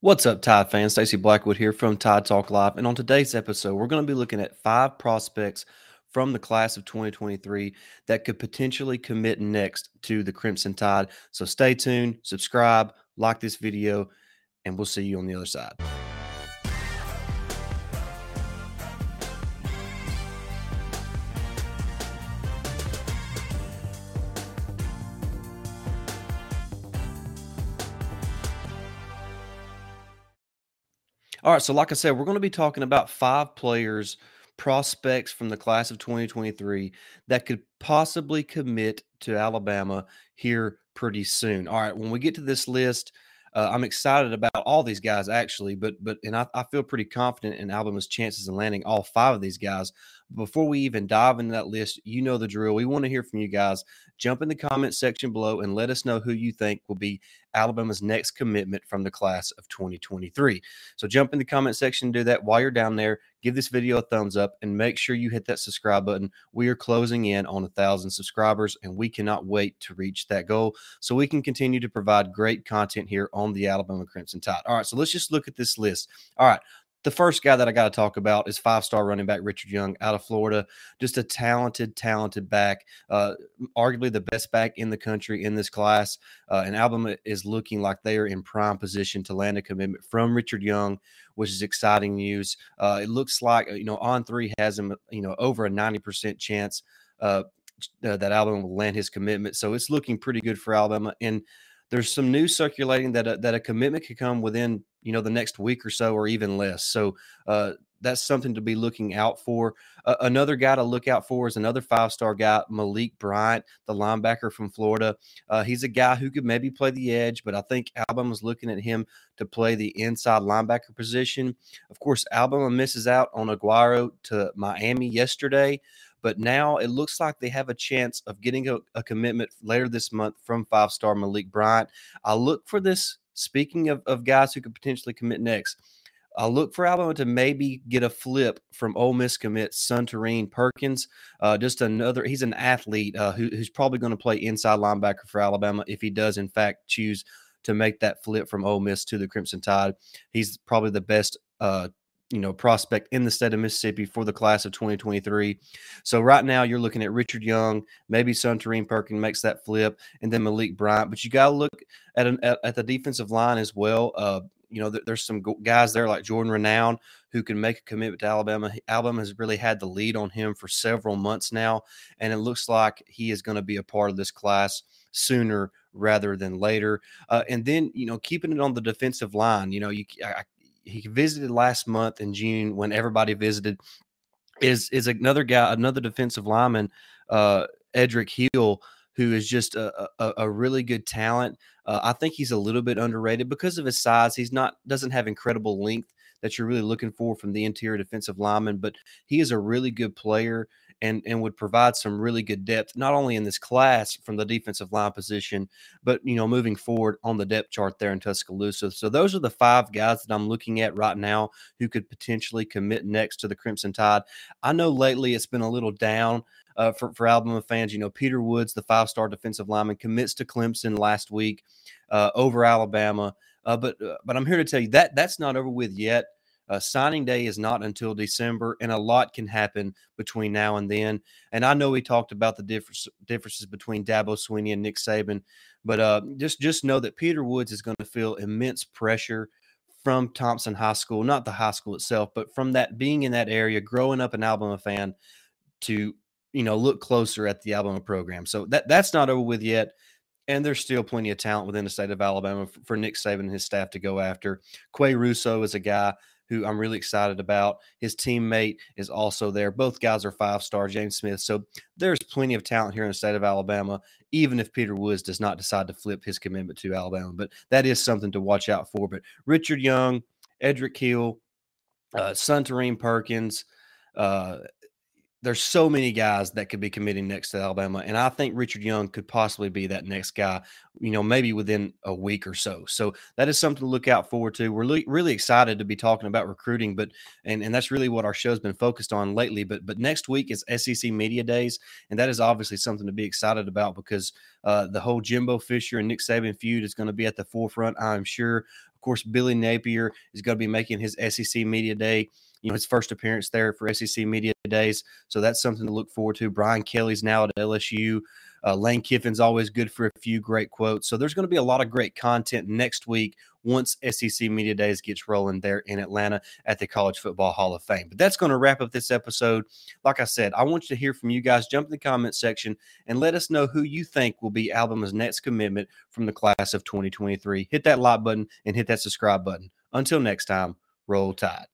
What's up, Tide fans? Stacy Blackwood here from Tide Talk Live. And on today's episode, we're going to be looking at five prospects from the class of 2023 that could potentially commit next to the Crimson Tide. So stay tuned, subscribe, like this video, and we'll see you on the other side. All right. So, like I said, we're going to be talking about five players, prospects from the class of 2023 that could possibly commit to Alabama here pretty soon. All right. When we get to this list, uh, I'm excited about all these guys actually, but but and I, I feel pretty confident in Alabama's chances of landing all five of these guys. Before we even dive into that list, you know the drill. We want to hear from you guys. Jump in the comment section below and let us know who you think will be Alabama's next commitment from the class of 2023. So jump in the comment section do that while you're down there. Give this video a thumbs up and make sure you hit that subscribe button. We are closing in on a thousand subscribers and we cannot wait to reach that goal so we can continue to provide great content here on the Alabama Crimson Tide. All right, so let's just look at this list. All right, the first guy that I got to talk about is five star running back Richard Young out of Florida. Just a talented, talented back, uh, arguably the best back in the country in this class. Uh, and Alabama is looking like they are in prime position to land a commitment from Richard Young, which is exciting news. Uh, it looks like, you know, on three has him, you know, over a 90% chance uh, that Alabama will land his commitment. So it's looking pretty good for Alabama. And there's some news circulating that a, that a commitment could come within you know the next week or so or even less so uh, that's something to be looking out for uh, another guy to look out for is another five star guy malik bryant the linebacker from florida uh, he's a guy who could maybe play the edge but i think alabama's looking at him to play the inside linebacker position of course alabama misses out on Aguirre to miami yesterday but now it looks like they have a chance of getting a, a commitment later this month from five star Malik Bryant. I look for this. Speaking of, of guys who could potentially commit next, I look for Alabama to maybe get a flip from Ole Miss commit Suntarine Perkins. Uh, just another, he's an athlete uh, who, who's probably going to play inside linebacker for Alabama if he does, in fact, choose to make that flip from Ole Miss to the Crimson Tide. He's probably the best uh, you know prospect in the state of Mississippi for the class of 2023. So right now you're looking at Richard Young, maybe Suntarine Perkin makes that flip, and then Malik Bryant. But you got to look at an at, at, the defensive line as well. Uh, you know, there's some guys there like Jordan Renaud who can make a commitment to Alabama. Alabama has really had the lead on him for several months now, and it looks like he is going to be a part of this class sooner rather than later. Uh, and then, you know, keeping it on the defensive line, you know, you I, he visited last month in June when everybody visited. Is is another guy, another defensive lineman, uh, Edric Hill, who is just a, a, a really good talent. Uh, I think he's a little bit underrated because of his size. He's not doesn't have incredible length that you're really looking for from the interior defensive lineman, but he is a really good player and and would provide some really good depth, not only in this class from the defensive line position, but you know moving forward on the depth chart there in Tuscaloosa. So those are the five guys that I'm looking at right now who could potentially commit next to the Crimson Tide. I know lately it's been a little down. Uh, for, for Alabama fans, you know, Peter Woods, the five star defensive lineman, commits to Clemson last week uh, over Alabama. Uh, but uh, but I'm here to tell you that that's not over with yet. Uh, signing day is not until December, and a lot can happen between now and then. And I know we talked about the difference, differences between Dabo Swinney and Nick Saban, but uh, just just know that Peter Woods is going to feel immense pressure from Thompson High School, not the high school itself, but from that being in that area, growing up an Alabama fan, to you know look closer at the Alabama program. So that that's not over with yet. And there's still plenty of talent within the state of Alabama for, Nick Saban and his staff to go after. Qua Russaw is a guy who I'm really excited about. His teammate is also there. Both guys are five star, James Smith. So there's plenty of talent here in the state of Alabama, even if Peter Woods does not decide to flip his commitment to Alabama. But that is something to watch out for. But Richard Young, Edric Hill, uh, Suntarine Perkins, uh, there's so many guys that could be committing next to Alabama, and I think Richard Young could possibly be that next guy. You know, maybe within a week or so. So that is something to look out forward to. We're really, really excited to be talking about recruiting, but and and that's really what our show's been focused on lately. But but next week is SEC Media Days, and that is obviously something to be excited about because uh, the whole Jimbo Fisher and Nick Saban feud is going to be at the forefront. I'm sure. Of course, Billy Napier is going to be making his SEC Media Day you know his first appearance there for SEC Media Days. So that's something to look forward to. Brian Kelly's now at LSU. Uh, Lane Kiffin's always good for a few great quotes. So there's going to be a lot of great content next week once SEC Media Days gets rolling there in Atlanta at the College Football Hall of Fame. But that's going to wrap up this episode. Like I said, I want you to hear from you guys. Jump in the comment section and let us know who you think will be Alabama's next commitment from the class of 2023. Hit that like button and hit that subscribe button. Until next time, roll tide.